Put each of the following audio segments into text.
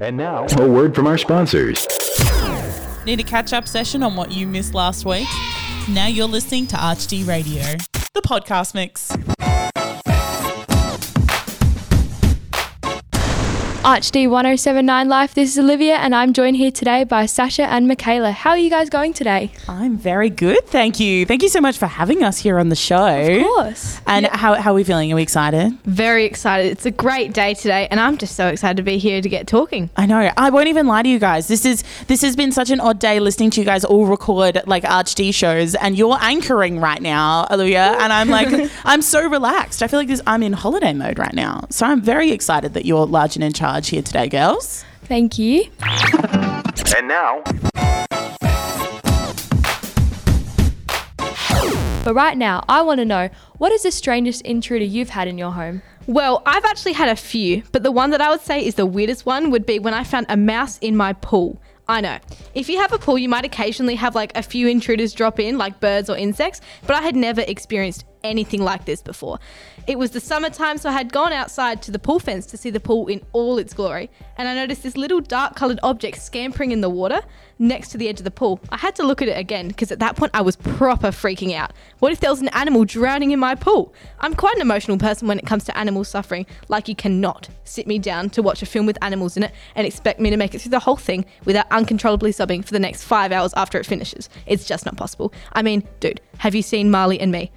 And now, a word from our sponsors. Need a catch up session on what you missed last week? Now you're listening to ArchD Radio, the podcast mix. ArchD 1079 Life, this is Olivia, and I'm joined here today by Sasha and Michaela. How are you guys going today? I'm very good, thank you. Thank you so much for having us here on the show. Of course. And how, how are we feeling? Are we excited? Very excited. It's a great day today, and I'm just so excited to be here to get talking. I know. I won't even lie to you guys. This is this has been such an odd day listening to you guys all record like ArchD shows, and you're anchoring right now, Olivia. And I'm like, I'm so relaxed. I feel like this. I'm in holiday mode right now, so I'm very excited that you're large and in charge here today, girls. Thank you. And now, But right now, I want to know what is the strangest intruder you've had in your home? Well, I've actually had a few, but the one that I would say is the weirdest one would be when I found a mouse in my pool. I know. If you have a pool, you might occasionally have like a few intruders drop in, like birds or insects, but I had never experienced anything like this before. It was the summertime, so I had gone outside to the pool fence to see the pool in all its glory, and I noticed this little dark coloured object scampering in the water next to the edge of the pool. I had to look at it again because at that point I was proper freaking out. What if there was an animal drowning in my pool? I'm quite an emotional person when it comes to animal suffering, like you cannot sit me down to watch a film with animals in it and expect me to make it through the whole thing without uncontrollably sobbing for the next five hours after it finishes. It's just not possible. I mean, dude, have you seen Marley and me?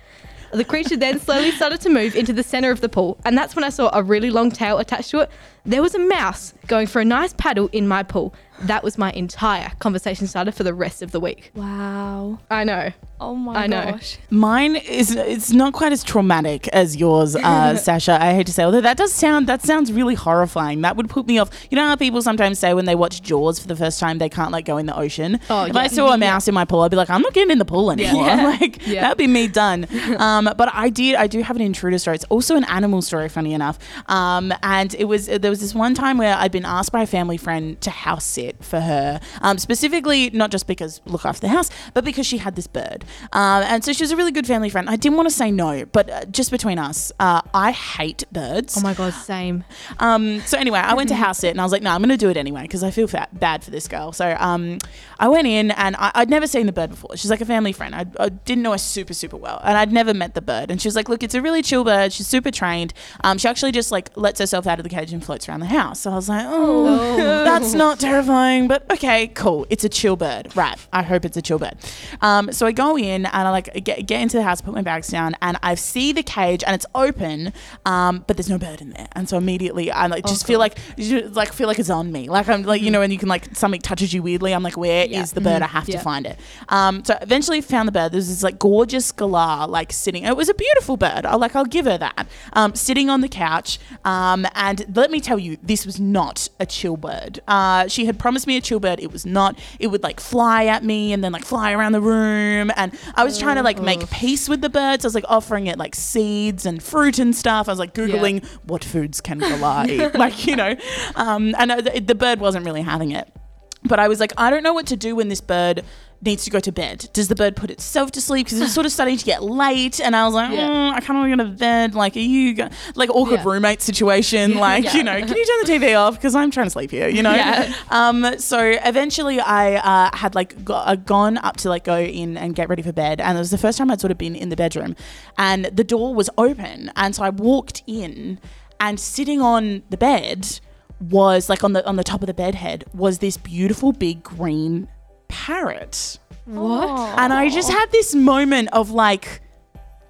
The creature then slowly started to move into the center of the pool, and that's when I saw a really long tail attached to it. There was a mouse going for a nice paddle in my pool. That was my entire conversation starter for the rest of the week. Wow. I know. Oh my I know. gosh. Mine is it's not quite as traumatic as yours, uh, Sasha. I hate to say, although that does sound that sounds really horrifying. That would put me off. You know how people sometimes say when they watch Jaws for the first time they can't like go in the ocean. Oh, if yeah. I saw a mouse in my pool, I'd be like, I'm not getting in the pool anymore. Yeah. Like Yeah. that'd be me done. um, but I did. I do have an intruder story. It's also an animal story, funny enough. Um, and it was there was this one time where I'd been asked by a family friend to house sit for her, um, specifically not just because look after the house, but because she had this bird. Um, and so she was a really good family friend. I didn't want to say no, but uh, just between us, uh, I hate birds. Oh my god, same. Um, so anyway, I went to house sit and I was like, no, I'm going to do it anyway because I feel fat, bad for this girl. So um, I went in and I, I'd never seen the bird before. She's like a family friend. I, I didn't know her super, super well. And I'd never met the bird. And she was like, look, it's a really chill bird. She's super trained. Um, she actually just like lets herself out of the cage and floats around the house. So I was like, oh, that's not terrifying, but okay, cool. It's a chill bird. Right. I hope it's a chill bird. Um, so I go in and I like get, get into the house, put my bags down, and I see the cage and it's open, um, but there's no bird in there. And so immediately I like just feel like like feel like it's on me. Like I'm like you know when you can like something touches you weirdly. I'm like where is Yeah. the bird? I have to find it. Um, so eventually found the bird. There's this like gorgeous galah like sitting. It was a beautiful bird. I like I'll give her that. Um, sitting on the couch. Um, and let me tell you, this was not a chill bird. Uh, she had promised me a chill bird. It was not. It would like fly at me and then like fly around the room. And I was trying to like make peace with the birds. I was like offering it like seeds and fruit and stuff. I was like googling what foods can galah eat, like you know. Um, and uh, the, the bird wasn't really having it. But I was like, I don't know what to do when this bird needs to go to bed. Does the bird put itself to sleep? Because it's sort of starting to get late, and I was like, Yeah. mm, I kind of want to go to bed. Like, are you go-? like awkward Yeah. roommate situation? Like, Yeah. you know, can you turn the TV off because I'm trying to sleep here? You know. Yeah. Um. So eventually, I uh, had like go- uh, gone up to like go in and get ready for bed, and it was the first time I'd sort of been in the bedroom, and the door was open, and so I walked in, and sitting on the bed was like on the on the top of the bed head was this beautiful big green parrot. What? And I just had this moment of like,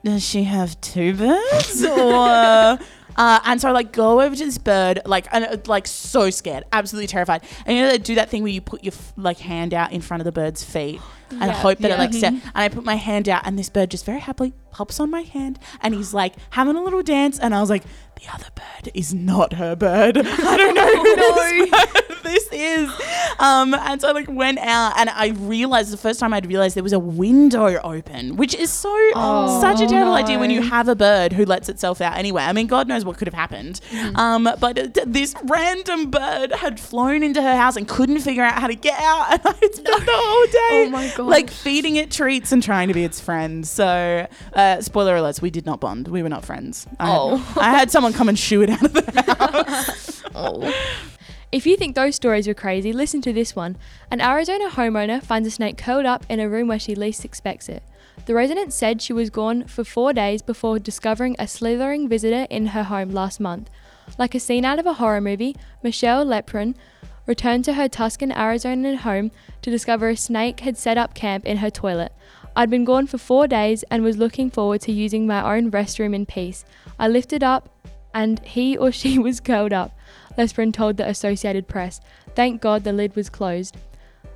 does she have two birds? or uh, and so I like go over to this bird, like and uh, like so scared, absolutely terrified. And you know they do that thing where you put your f- like hand out in front of the bird's feet and Yeah. hope that Yeah. it like set. And I put my hand out, and this bird just very happily pops on my hand, and he's like having a little dance. And I was like, the other bird is not her bird. I don't know who this bird this is. Um, and so I like went out, and I realized the first time I'd realized there was a window open, which is so such a terrible idea when you have a bird who lets itself out anyway. I mean, God knows what could have happened. Um, but uh, th- this random bird had flown into her house and couldn't figure out how to get out, and I spent the whole day Oh my like feeding it treats and trying to be its friend. So, uh, spoiler alerts: we did not bond. We were not friends. I had, Oh. I had someone come and shoo it out of the house. Oh. If you think those stories were crazy, listen to this one. An Arizona homeowner finds a snake curled up in a room where she least expects it. The resident said she was gone for four days before discovering a slithering visitor in her home last month. Like a scene out of a horror movie, Michelle Leprin returned to her Tucson, Arizona home to discover a snake had set up camp in her toilet. I'd been gone for four days and was looking forward to using my own restroom in peace. I lifted up and he or she was curled up, Lesperin told the Associated Press. Thank God the lid was closed.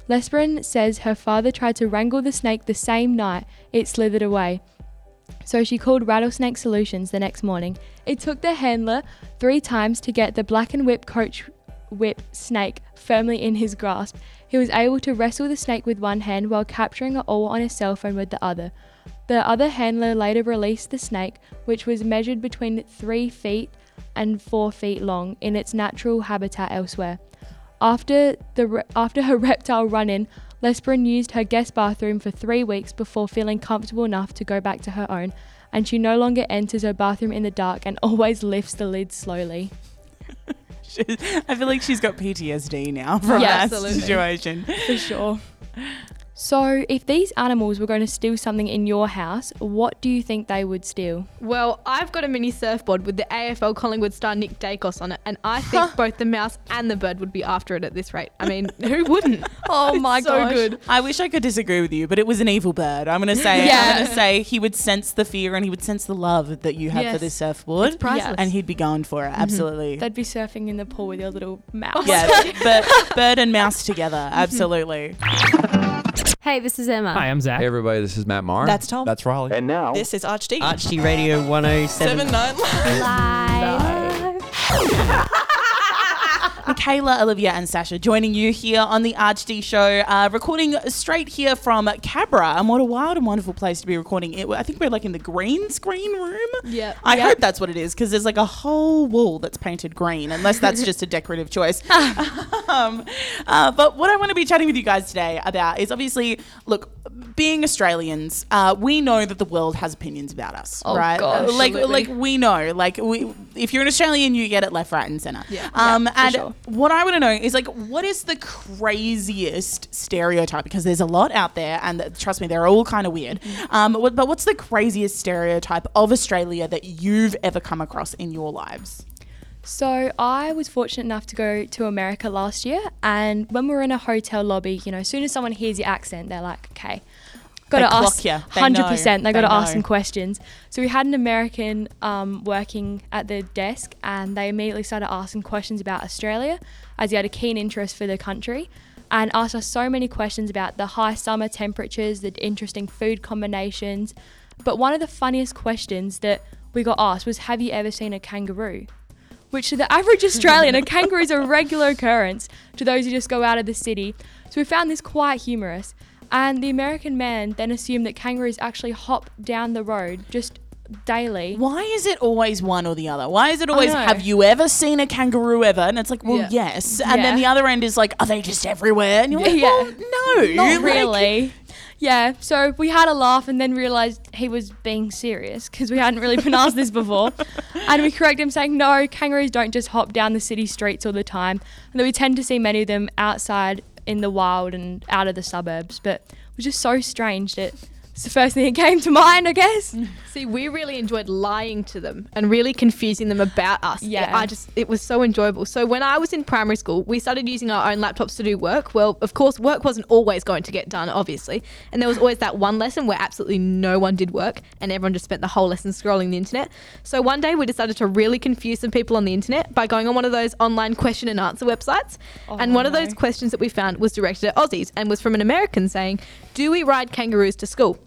Lesperin says her father tried to wrangle the snake the same night it slithered away. So she called Rattlesnake Solutions the next morning. It took the handler three times to get the black and whip coach whip snake firmly in his grasp. He was able to wrestle the snake with one hand while capturing it all on his cell phone with the other. The other handler later released the snake, which was measured between three feet and four feet long in its natural habitat elsewhere. After the re- after her reptile run-in, Lesperin used her guest bathroom for three weeks before feeling comfortable enough to go back to her own, and she no longer enters her bathroom in the dark and always lifts the lid slowly. I feel like she's got PTSD now from Yeah, that absolutely. situation. For sure. So, if these animals were going to steal something in your house, what do you think they would steal? Well, I've got a mini surfboard with the AFL Collingwood star Nick Daicos on it, and I think both the mouse and the bird would be after it at this rate. I mean, who wouldn't? Oh my so gosh. good. I wish I could disagree with you, but it was an evil bird. I'm gonna say, Yeah. I'm gonna say he would sense the fear and he would sense the love that you have for this surfboard, It's priceless. and he'd be going for it. Mm-hmm. Absolutely. They'd be surfing in the pool with your little mouse. yeah, but bird and mouse together. Mm-hmm. Absolutely. Hey, this is Emma. Hi, I'm Zach. Hey everybody, this is Matt Marr. That's Tom. That's Raleigh. And now, This is Archd. Archie Radio 107. Seven nine. Michaela, Olivia, and Sasha joining you here on the ArchD show, uh, recording straight here from Cabra. And what a wild and wonderful place to be recording it. I think we're like in the green screen room. Yep. I Yep. hope that's what it is because there's like a whole wall that's painted green, unless that's just a decorative choice. um, uh, but what I want to be chatting with you guys today about is obviously, look, being Australians, uh, we know that the world has opinions about us, Oh, right? gosh. like, Absolutely. like we know, like we, if you're an Australian, you get it left, right, and center. Yeah. Um, Yeah, and sure. what I want to know is like, what is the craziest stereotype? Because there's a lot out there, and th- trust me, they're all kind of weird. Mm-hmm. Um, but what's the craziest stereotype of Australia that you've ever come across in your lives? So I was fortunate enough to go to America last year, and when we were in a hotel lobby, you know, as soon as someone hears your accent, they're like, okay. Got They to ask, hundred percent. They got They to ask some questions. So we had an American um, working at the desk, and they immediately started asking questions about Australia, as he had a keen interest for the country, and asked us so many questions about the high summer temperatures, the interesting food combinations. But one of the funniest questions that we got asked was, "Have you ever seen a kangaroo?" which to the average Australian, a kangaroo is a regular occurrence to those who just go out of the city. So we found this quite humorous. And the American man then assumed that kangaroos actually hop down the road just daily. Why is it always one or the other? Why is it always, know. have you ever seen a kangaroo ever? And it's like, well, Yeah. yes. And then the other end is like, are they just everywhere? And you're like, Yeah. well, no. Not Like, really. Yeah, so we had a laugh and then realised he was being serious because we hadn't really been asked this before. And we corrected him saying, no, kangaroos don't just hop down the city streets all the time. And that we tend to see many of them outside in the wild and out of the suburbs. But it was just so strange that it's the first thing that came to mind, I guess. See, we really enjoyed lying to them and really confusing them about us. Yeah. I just, it was so enjoyable. So when I was in primary school, we started using our own laptops to do work. Well, of course, work wasn't always going to get done, obviously. And there was always that one lesson where absolutely no one did work and everyone just spent the whole lesson scrolling the internet. So one day we decided to really confuse some people on the internet by going on one of those online question and answer websites. Oh, and one of those questions that we found was directed at Aussies and was from an American saying, Do we ride kangaroos to school?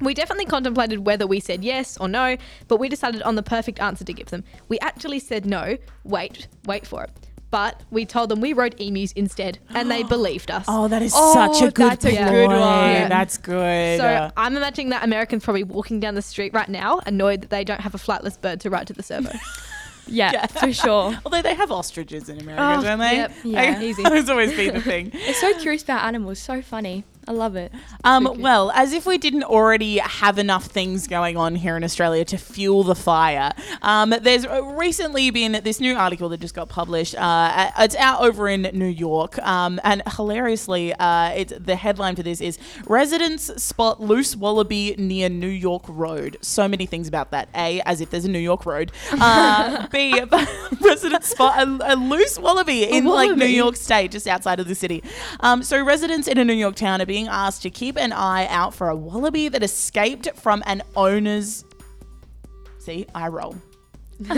We definitely contemplated whether we said yes or no, but we decided on the perfect answer to give them. We actually said no. Wait, wait for it. But we told them we wrote emus instead, and they believed us. Oh, that is Oh, such a good that's a good one. Yeah. That's good. So I'm imagining that American's probably walking down the street right now, annoyed that they don't have a flightless bird to write to the servo. Yeah, for sure. Although they have ostriches in America, Oh, don't they? yep. Yeah. Easy. That's always been the thing. They're so curious about animals, so funny. I love it. Um, well, as if we didn't already have enough things going on here in Australia to fuel the fire, um, there's recently been this new article that just got published. Uh, it's out over in New York, um, and hilariously, uh, it's the headline for this is "Residents spot loose wallaby near New York Road." So many things about that. A, as if there's a New York Road. Uh, B, residents spot a, a loose wallaby in like New? York State, just outside of the city. Um, so residents in a New York town are being asked to keep an eye out for a wallaby that escaped from an owner's. See, I roll.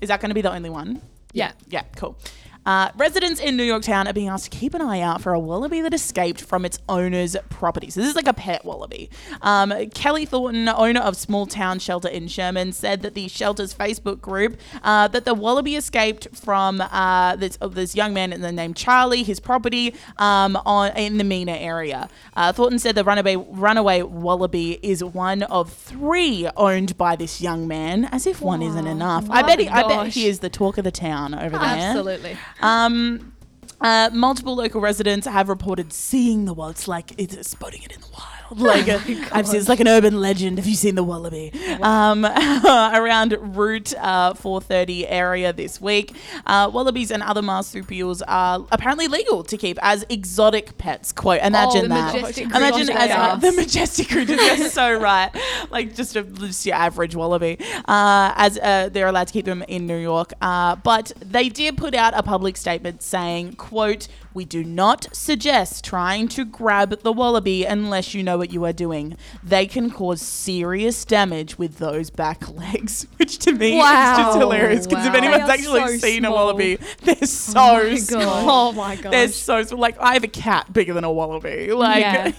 Is that going to be the only one? Yeah. Yeah, cool. Uh, residents in New York Town are being asked to keep an eye out for a wallaby that escaped from its owner's property. So this is like a pet wallaby. Um, Kelly Thornton, owner of Small Town Shelter in Sherman, said that the shelter's Facebook group uh, that the wallaby escaped from uh, this of this young man named Charlie, his property um, on in the Mina area. Uh, Thornton said the runaway runaway wallaby is one of three owned by this young man, as if one isn't enough. I bet he, I bet he is the talk of the town over there. Absolutely. Um, uh, multiple local residents have reported seeing the. It's like it's spotting it in the wild. Like uh, I've seen, it's like an urban legend. Have you seen the wallaby? Um, around Route uh, 430 area this week, uh, wallabies and other marsupials are apparently legal to keep as exotic pets. Quote. Imagine the that. majestic Imagine as uh, the majestic creatures. You're so right. Like just, a, just your average wallaby. Uh, as uh, they're allowed to keep them in New York, uh, but they did put out a public statement saying, "quote We do not suggest trying to grab the wallaby unless you know what you are doing. They can cause serious damage with those back legs." Which to me is just hilarious because if anyone's actually so seen a wallaby, they're so small. Oh my god. They're so small. Like I have a cat bigger than a wallaby. Like,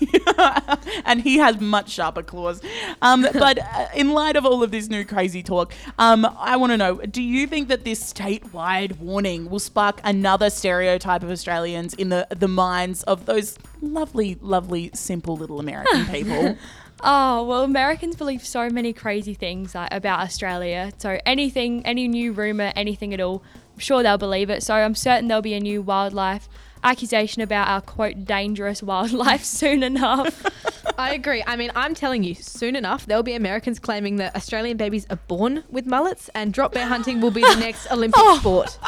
and he has much sharper claws. Um, but uh, in light of all of this new crazy talk, um, I want to know: Do you think that this statewide warning will spark another stereotype of Australians in the the minds of those lovely, lovely, simple little American people? Oh, well, Americans believe so many crazy things like, about Australia. So anything, any new rumour, anything at all, I'm sure they'll believe it. So I'm certain there'll be a new wildlife accusation about our quote dangerous wildlife soon enough. I agree. I mean, I'm telling you, soon enough, there'll be Americans claiming that Australian babies are born with mullets and drop bear hunting will be the next Olympic oh. sport.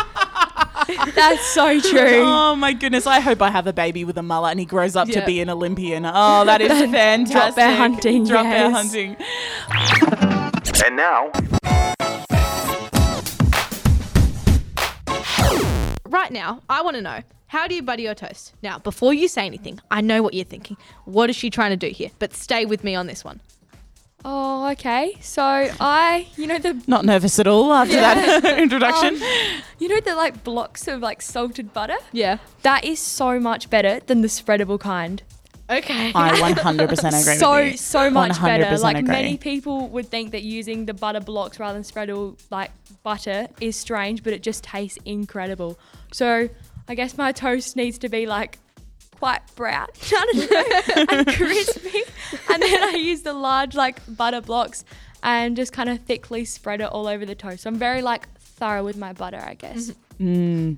That's so true. Oh my goodness! I hope I have a baby with a mullet and he grows up to be an Olympian. Oh, that is fantastic! Drop bear hunting, Drop bear hunting. And now, Right now, I want to know how do you butter your toast? Now, before you say anything, I know what you're thinking. What is she trying to do here? But stay with me on this one. Oh, okay. So I, you know the, Not nervous at all after that um, introduction. you know the like blocks of like salted butter. Yeah. That is so much better than the spreadable kind. Okay. I 100% agree so with you. so much better. 100% Like agree. many people would think that using the butter blocks rather than spreadable like butter is strange, but it just tastes incredible. So I guess my toast needs to be like quite brown, I don't know, and crispy. And then I use the large like butter blocks and just kind of thickly spread it all over the toast. So I'm very like thorough with my butter, I guess. Mm.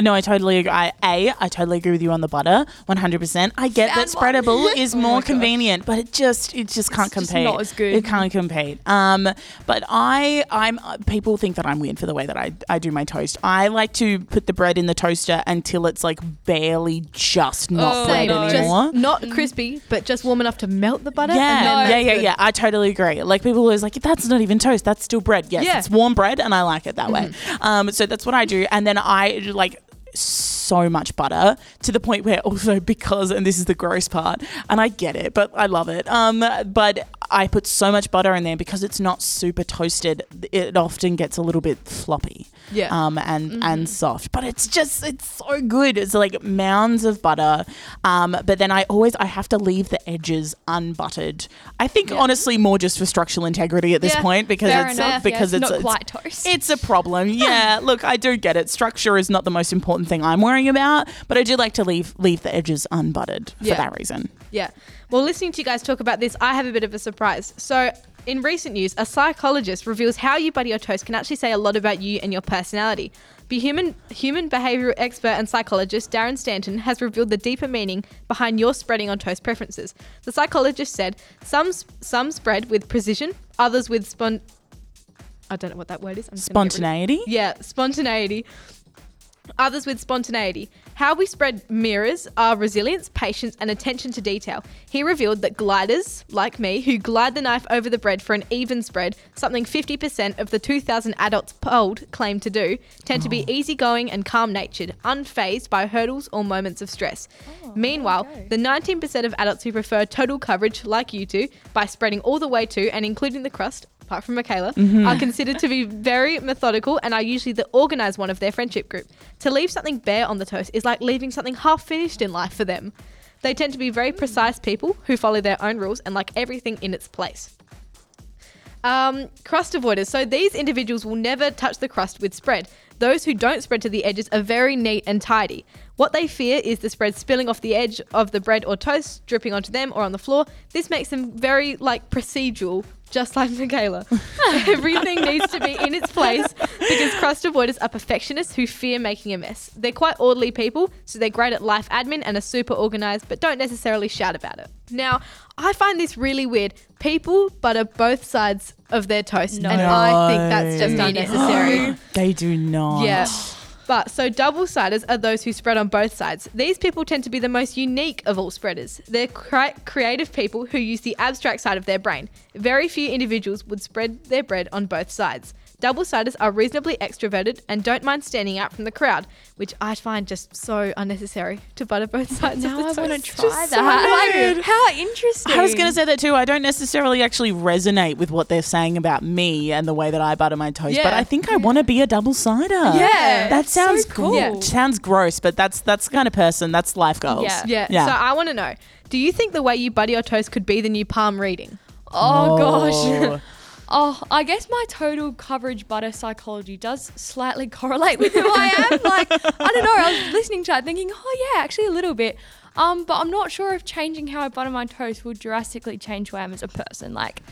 No, I totally agree. I, A, I totally agree with you on the butter, 100%. I get that Found one. spreadable is Oh more gosh. convenient, but it just it just can't just compete. not as good. It can't compete. Um, but I I'm uh, people think that I'm weird for the way that I, I do my toast. I like to put the bread in the toaster until it's like barely just not Oh, bread no. anymore. Just not crispy, but just warm enough to melt the butter. Yeah, then yeah, yeah, good. yeah. I totally agree. Like people always like that's not even toast. That's still bread. Yes, Yeah. it's warm bread, and I like it that way. Um, so that's what I do, and then I like so so much butter to the point where also because and this is the gross part and I get it but I love it um but I put so much butter in there because it's not super toasted it often gets a little bit floppy Yeah. um and and soft but it's just it's so good it's like mounds of butter um but then I always I have to leave the edges unbuttered I think honestly more just for structural integrity at this Yeah, point because it's enough. because yeah, it's it's, quite toast. it's a problem. Yeah, look, I do get it. Structure is not the most important thing I'm worrying about, but I do like to leave leave the edges unbuttered for Yeah. that reason. Yeah. Well, listening to you guys talk about this, I have a bit of a surprise. So, In recent news, a psychologist reveals how you butter your toast can actually say a lot about you and your personality. The human human behavioral expert and psychologist Darren Stanton has revealed the deeper meaning behind your spreading on toast preferences. The psychologist said some some spread with precision, others with spon. I don't know what that word is. I'm just gonna get rid of- Spontaneity. yeah, spontaneity. Others with spontaneity. How we spread mirrors our resilience, patience, and attention to detail. He revealed that gliders, like me, who glide the knife over the bread for an even spread, something 50% of the 2,000 adults polled claim to do, tend to be easygoing and calm natured, unfazed by hurdles or moments of stress. Meanwhile, the 19% of adults who prefer total coverage, like you two, by spreading all the way to and including the crust, apart from Michaela, are considered to be very methodical and are usually the organized one of their friendship group. To leave something bare on the toast is like leaving something half finished in life for them. They tend to be very precise people who follow their own rules and like everything in its place. Um, crust avoiders. So these individuals will never touch the crust with spread. Those who don't spread to the edges are very neat and tidy. What they fear is the spread spilling off the edge of the bread or toast, dripping onto them or on the floor. This makes them very like procedural, just like Michaela. Everything needs to be in its place because crust avoiders are perfectionists who fear making a mess. They're quite orderly people, so they're great at life admin and are super organized, but don't necessarily shout about it. Now, I find this really weird. People butter both sides of their toast, and I think that's just No. unnecessary. They do not. Yeah. But so double siders are those who spread on both sides. These people tend to be the most unique of all spreaders. They're cri- creative people who use the abstract side of their brain. Very few individuals would spread their bread on both sides. Double siders are reasonably extroverted and don't mind standing out from the crowd, which I find just so unnecessary to butter both sides Now I of the want to toast. try that. weird. Like, how interesting. I was going to say that too. I don't necessarily actually resonate with what they're saying about me and the way that I butter my toast, yeah. but I think I want to be a double sider. Yeah. that sounds so cool. cool. Sounds gross, but that's that's the kind of person. That's life goals. Yeah. Yeah. Yeah. So I want to know, do you think the way you butter your toast could be the new palm reading? Oh, gosh. Oh. Oh. I guess my total coverage butter psychology does slightly correlate with who I am. Like, I don't know. I was listening to it thinking, oh, yeah, actually a little bit. Um, but I'm not sure if changing how I butter my toast will drastically change who I am as a person. Like,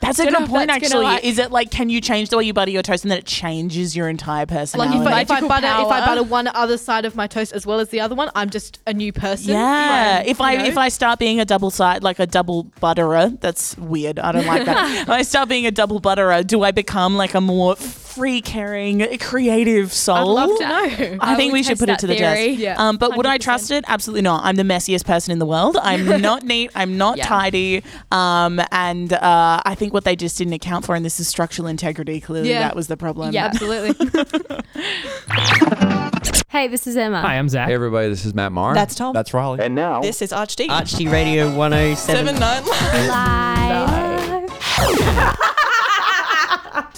That's a Don't know good if point, that's actually. gonna, like- Is it like, can you change the way you butter your toast and then it changes your entire Like personality? if I, if I Magical butter if I power. butter one other side of my toast as well as the other one, I'm just a new person. yeah, if I you know? if I start being a double side like a double butterer, that's weird. I don't like that. if I start being a double butterer, do I become like a more free, caring, creative soul? I'd love to know. I, I think we should put it that to the theory. test. Yeah. Um, but would I trust it? Absolutely not. I'm the messiest person in the world. I'm not neat. I'm not Yeah. tidy. Um, and uh, I think what they just didn't account for, and this is structural integrity. Clearly, Yeah. that was the problem. Yeah. Absolutely. Hey, this is Emma. Hi, I'm Zach. Hey everybody, this is Matt Marr. That's Tom. That's Raleigh. And now, This is Archd. Archd Radio 107. Seven nine. Live.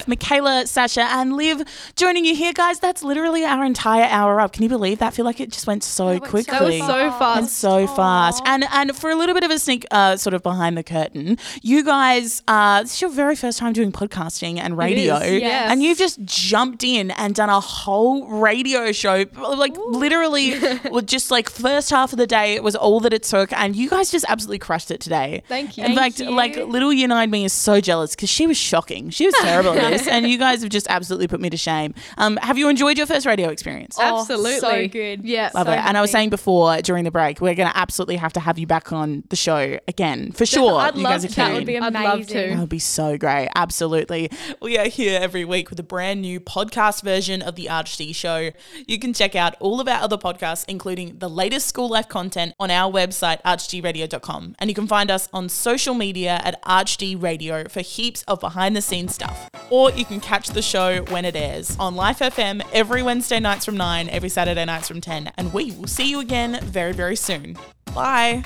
Michaela, Sasha, and Liv joining you here, guys. That's literally our entire hour up. Can you believe that? I feel like it just went so went so quickly. that was so fast. and so fast. And and for a little bit of a sneak, uh, sort of behind the curtain, you guys, uh, this is your very first time doing podcasting and radio, is, yes. and you've just jumped in and done a whole radio show, like literally, with just like first half of the day, it was all that it took, and you guys just absolutely crushed it today. Thank you. In Thank fact, you. like little United me is so jealous because she was shocking. She was terrible at this, and you guys have just absolutely put me to shame. Um, have you enjoyed your first radio experience? Oh, Absolutely. so good. Yeah. Love So it. And I was saying before during the break, we're going to absolutely have to have you back on the show again for sure. I'd you love guys are to. That would be amazing. I'd love to. That would be so great. Absolutely. We are here every week with a brand new podcast version of the ArchD Show. You can check out all of our other podcasts, including the latest school life content, on our website, archdradio.com. And you can find us on social media at ArchD Radio for heaps of behind the scenes stuff. You can catch the show when it airs on Life FM every Wednesday nights from 9, every Saturday nights from 10. And we will see you again very, very soon. Bye.